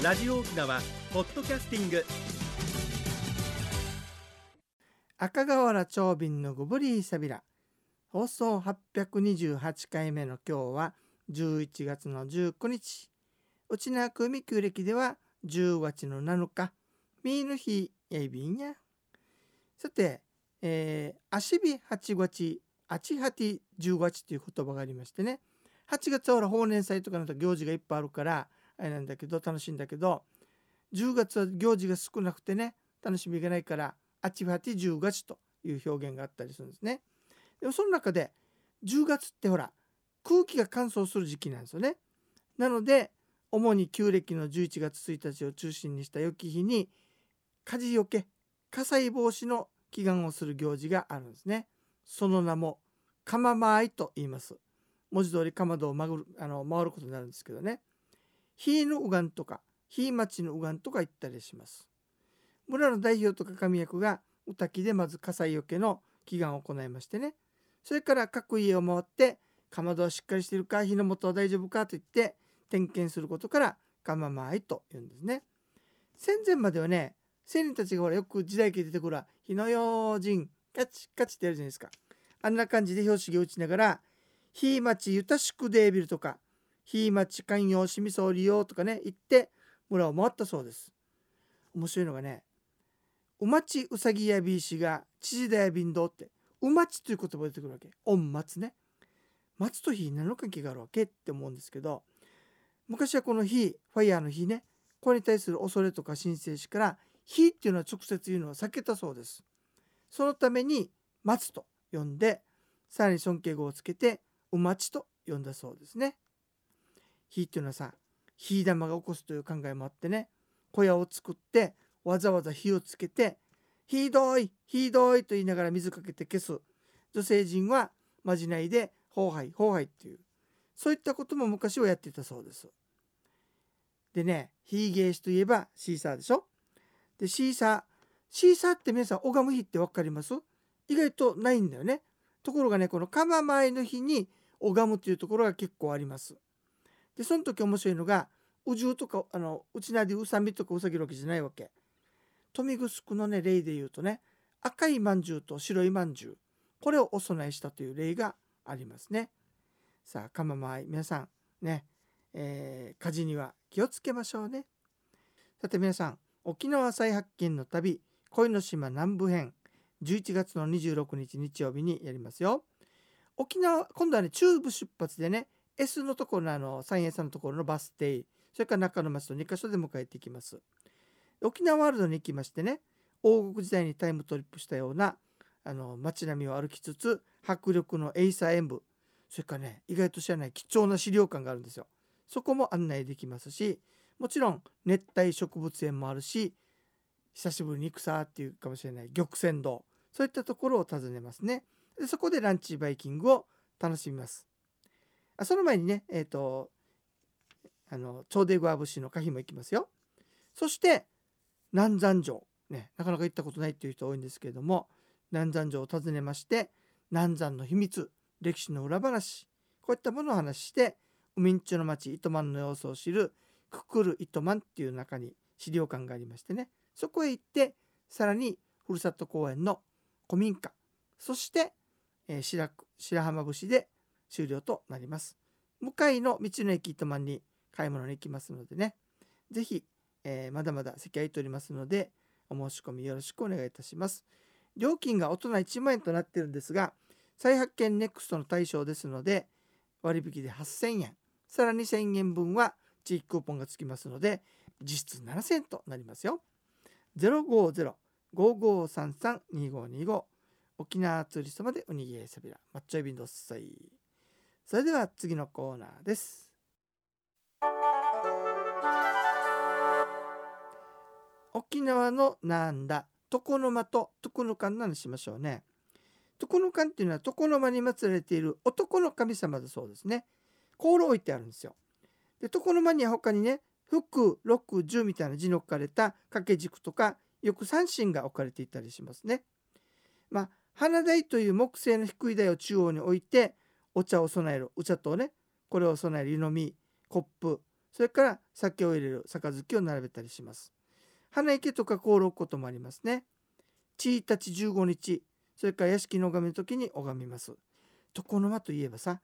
ラジオ沖縄ポッドキャスティング。赤瓦長瓶のゴブリーサビラ放送828回目の今日は11月の19日。内縄組旧暦では10月の7日。ミーの日やいびんや。さて、えー、足日8月あちはて10月という言葉がありましてね。8月はほら法年祭とかの行事がいっぱいあるからあれなんだけど楽しいんだけど10月は行事が少なくてね楽しみがないからあちはて10月という表現があったりするんですね。でもその中で10月ってほら空気が乾燥する時期なんですよね。なので主に旧暦の11月1日を中心にした良き日に火事よけ火災防止の祈願をする行事があるんですね。その名も釜舞いと言います。文字通りかまどを回るあの回ることになるんですけどね。火の右岸とか火町の右岸とか言ったりします。村の代表とか神役が御嶽でまず火災よけの祈願を行いましてねそれから各家を回ってかまどはしっかりしてるか火の元は大丈夫かと言って点検することから釜舞と言うんですね。戦前まではね青年たちがほらよく時代劇出てくる火の用心カチカチってやるじゃないですか。あんな感じで標識を打ちながら「火町ゆたしくデービル」とか「火町寛容しみそう利用」とかね言って村を回ったそうです。面白いのがね「うまちうさぎやびいしが父だやびんど」って「うまち」という言葉が出てくるわけ。おん松ね。松と火何の関係があるわけって思うんですけど昔はこの火ファイヤーの火ねこれに対する恐れとか神聖視から火っていうのは直接言うのは避けたそうです。そのために松と呼んでさらに尊敬語をつけてうまちと呼んだそうですね。火っていうのはさ火玉が起こすという考えもあってね小屋を作ってわざわざ火をつけて「ひどいひどい」と言いながら水かけて消す女性陣はまじないで「ほうはいほうはい」っていうそういったことも昔はやっていたそうです。でね火芸師といえばシーサーでしょ？でシーサーシーサーって皆さん拝む日って分かります？意外とないんだよね。ところがねこの釜前の日に拝むというところが結構あります。でその時面白いのがうじゅうとかあのうちなでうさみとかうさぎるわけじゃないわけ。富城のね例で言うとね赤いまんじゅうと白いまんじゅうこれをお供えしたという例がありますね。さあ釜前皆さんね、えー、火事には気をつけましょうね。さて皆さん沖縄再発見の旅恋の島南部編11月の26日日曜日にやりますよ。沖縄今度はね中部出発でね S のところのあの三栄さんのところのバス停それから中の町と2カ所で迎えていきます。沖縄ワールドに行きましてね王国時代にタイムトリップしたようなあの街並みを歩きつつ迫力のエイサー演舞それからね意外と知らない貴重な資料館があるんですよ。そこも案内できますしもちろん熱帯植物園もあるし久しぶりに行くさっていうかもしれない玉泉堂そういったところを訪ねますね。でそこでランチバイキングを楽しみます。あその前にね、えっ、ー、と、あの、超デグア節の可否も行きますよ。そして、南山城。ね、なかなか行ったことないっていう人多いんですけれども、南山城を訪ねまして、南山の秘密、歴史の裏話、こういったものを話して、海んちの町、糸満の様子を知る、くくる糸満っていう中に資料館がありましてね、そこへ行って、さらにふるさと公園の古民家、そして、えー、白白浜節で終了となります。向かいの道の駅糸満に買い物に行きますのでね、ぜひ、えー、まだまだ席空いておりますので、お申し込みよろしくお願いいたします。料金が大人1万円となっているんですが、再発見ネクストの対象ですので、割引で8000円、さらに1000円分は地域クーポンがつきますので、実質7000円となりますよ。050-5533-2525沖縄ツーリストまでおにぎりさびら、マッチョエビンドッサイ。それでは次のコーナーです。沖縄のなんだ床の間と床の間の話しましょうね。床の間っていうのは床の間に祀られている男の神様だそうですね。香炉置いてあるんですよ。で床の間には他にね福六十みたいな字の書かれた掛け軸とかよく三神が置かれていたりしますね。まあ花台という木製の低い台を中央に置いてお茶を備えるお茶とねこれを備える湯飲みコップそれから酒を入れる杯を並べたりします。花池とか香炉こともありますね。1日15日それから屋敷の拝みの時に拝みます。床の間といえばさ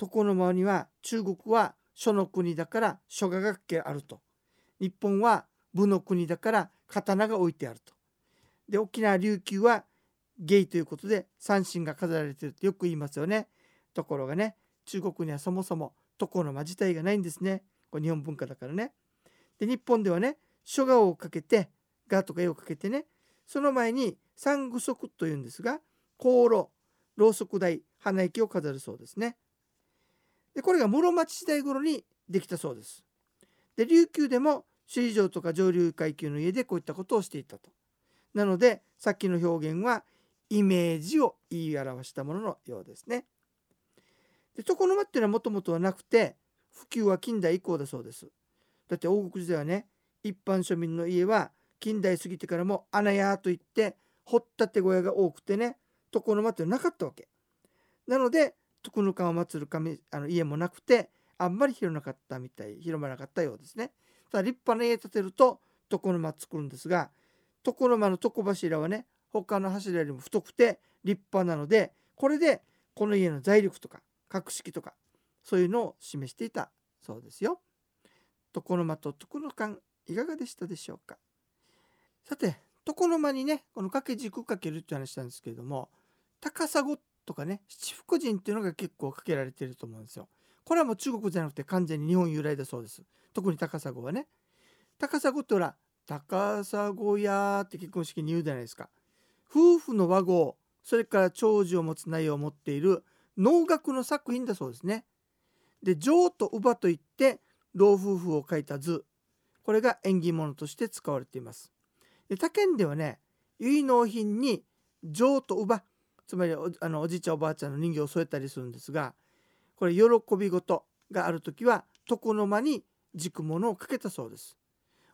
床の間には中国は書の国だから書画楽器あると。日本は武の国だから刀が置いてあると。で沖縄琉球はゲイということで三神が飾られてるってよく言いますよね。ところがね中国にはそもそも床の間自体がないんですね。これ日本文化だからね。で日本ではね書画をかけて画とか絵をかけてねその前に三具足というんですが香炉ろうそく台花池を飾るそうですね。でこれが室町時代頃にできたそうです。で琉球でも首里城とか上流階級の家でこういったことをしていたと。なのでさっきの表現はイメージを言い表したもののようですね。で床の間っていうのはもともとはなくて普及は近代以降だそうです。だって王国時代はね一般庶民の家は近代過ぎてからも穴屋といって掘ったて小屋が多くてね床の間ってなかったわけ。なので徳の川を祀る神あの家もなくてあんまり広なかったみたい広まなかったようですね。ただ立派な家建てると床の間作るんですが床の間の床柱はね他の柱よりも太くて立派なのでこれでこの家の財力とか格式とかそういうのを示していたそうですよ。床の間と床の間いかがでしたでしょうかさて床の間にねこの掛け軸かけるって話なんですけれども高砂とかね七福神っていうのが結構かけられてると思うんですよ。これはもう中国じゃなくて完全に日本由来だそうです。特に高砂はね。高砂ってほら高砂屋って結婚式に言うじゃないですか。夫婦の和合それから長寿を持つ内容を持っている能楽の作品だそうですね。で情と乳母といって老夫婦を書いた図これが縁起物として使われています。で他県ではね結納品に情と乳母つまりあのおじいちゃんおばあちゃんの人形を添えたりするんですがこれ喜び事がある時は床の間に軸物をかけたそうです。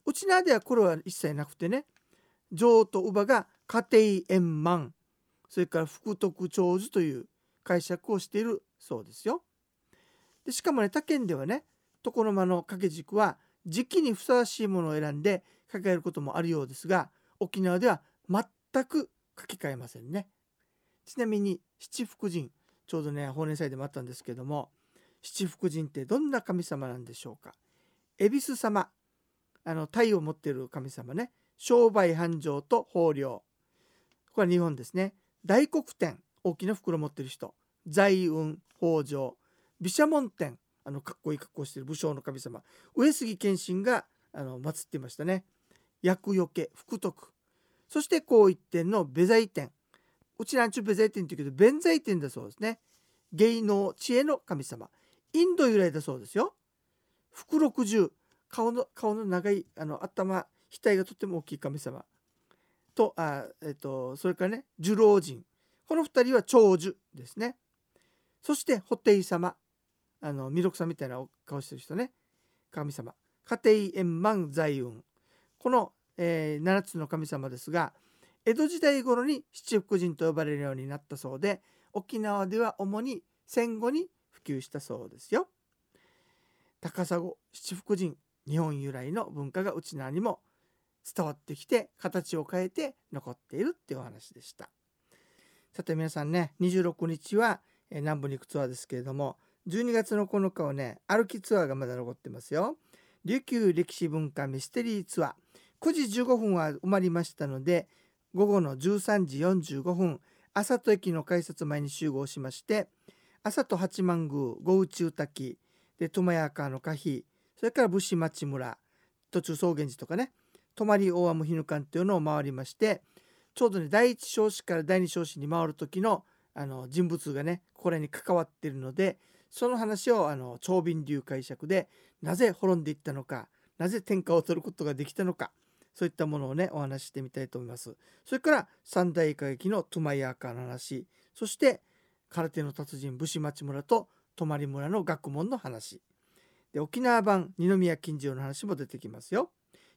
うちなではこれは一切なくてね情と乳母が家庭円満それから福徳長寿という解釈をしているそうですよ。でしかもね他県ではね床の間の掛け軸は時期にふさわしいものを選んで掛けることもあるようですが沖縄では全く書き換えませんね。ちなみに七福神ちょうどね法年祭でもあったんですけども七福神ってどんな神様なんでしょうか。恵比寿様あの太を持っている神様ね。商売繁盛と豊漁。これは日本ですね。大黒天。大きな袋持ってる人。財運豊穣毘沙門天。あのかっこいい格好してる。武将の神様。上杉謙信があの祀っていましたね。厄除け福徳。そして高一点のベザイ天。うちなんちゅうベザイ天って言うけど弁財天だそうですね。芸能知恵の神様。インド由来だそうですよ。福六十。顔の顔の長いあの頭額がとっても大きい神様。とあ、えっと、それからね寿老人。この2人は長寿ですね。そして布袋様あの弥勒さんみたいな顔してる人ね。神様。家庭円満財運。この、えー、7つの神様ですが江戸時代頃に七福神と呼ばれるようになったそうで沖縄では主に戦後に普及したそうですよ。高砂七福神日本由来の文化がうちなにも伝わってきて形を変えて残っているっていうお話でした。さて皆さんね26日は南部に行くツアーですけれども12月の9日はね歩きツアーがまだ残ってますよ。琉球歴史文化ミステリーツアー。9時15分は埋まりましたので午後の13時45分朝と駅の改札前に集合しまして朝と八幡宮五宇宙滝で苫屋川の可否それから武士町村途中草原寺とかね泊まり大雨日ぬ館っていうのを回りましてちょうどね第一章子から第二章子に回る時のあの人物がねこれに関わってるのでその話をあの長瓶流解釈でなぜ滅んでいったのかなぜ天下を取ることができたのかそういったものをねお話ししてみたいと思います。それから三大歌劇のトゥマイヤーカーの話そして空手の達人武士町村と泊村の学問の話で沖縄版二宮金次郎の話も出てきますよ。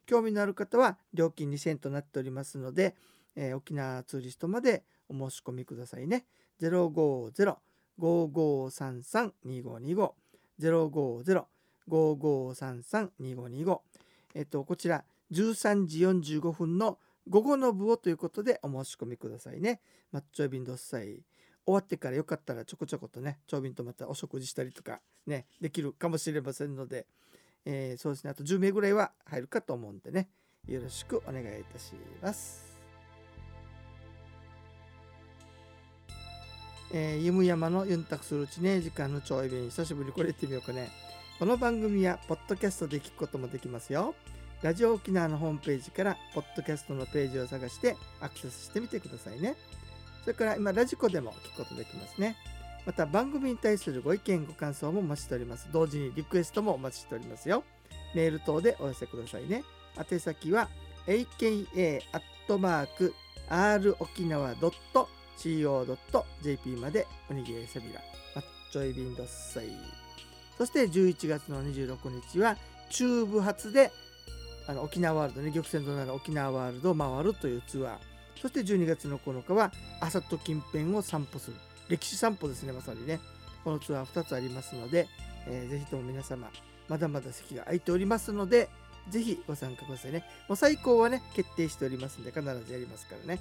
興味のある方は料金2000となっておりますので、えー、沖縄ツーリストまでお申し込みくださいね。050-5533-2525 050 5533-2525えっとこちら13時45分の午後の部をということでお申し込みくださいね。マッチョビンドッサイ終わってからよかったらちょこちょことね長瓶とまたお食事したりとかねできるかもしれませんので、えー、そうですねあと10名ぐらいは入るかと思うんでねよろしくお願いいたします。えー、ゆむ山のユンタクするうちね時間のちょい便久しぶりこれ言ってみようかね。この番組はポッドキャストで聞くこともできますよ。ラジオ沖縄のホームページからポッドキャストのページを探してアクセスしてみてくださいね。それから今ラジコでも聞くことできますね。また番組に対するご意見ご感想もお待ちしております。同時にリクエストもお待ちしておりますよ。メール等でお寄せくださいね。宛先は aka@ アットマーク r 沖縄 .co.jp までおにぎりセビラマッチョイビンドッサイ。そして11月の26日は中部発であの沖縄ワールドね玉泉となる沖縄ワールドを回るというツアー。そして12月の9日は朝と近辺を散歩する歴史散歩ですねまさにね。このツアー2つありますので、えー、ぜひとも皆様まだまだ席が空いておりますのでぜひご参加くださいね。もう最高はね決定しておりますんで必ずやりますからね、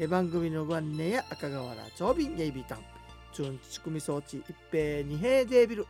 え、番組のご案内や赤瓦長瓶ゲイビータン。チュンチ組装置一平二平デービル。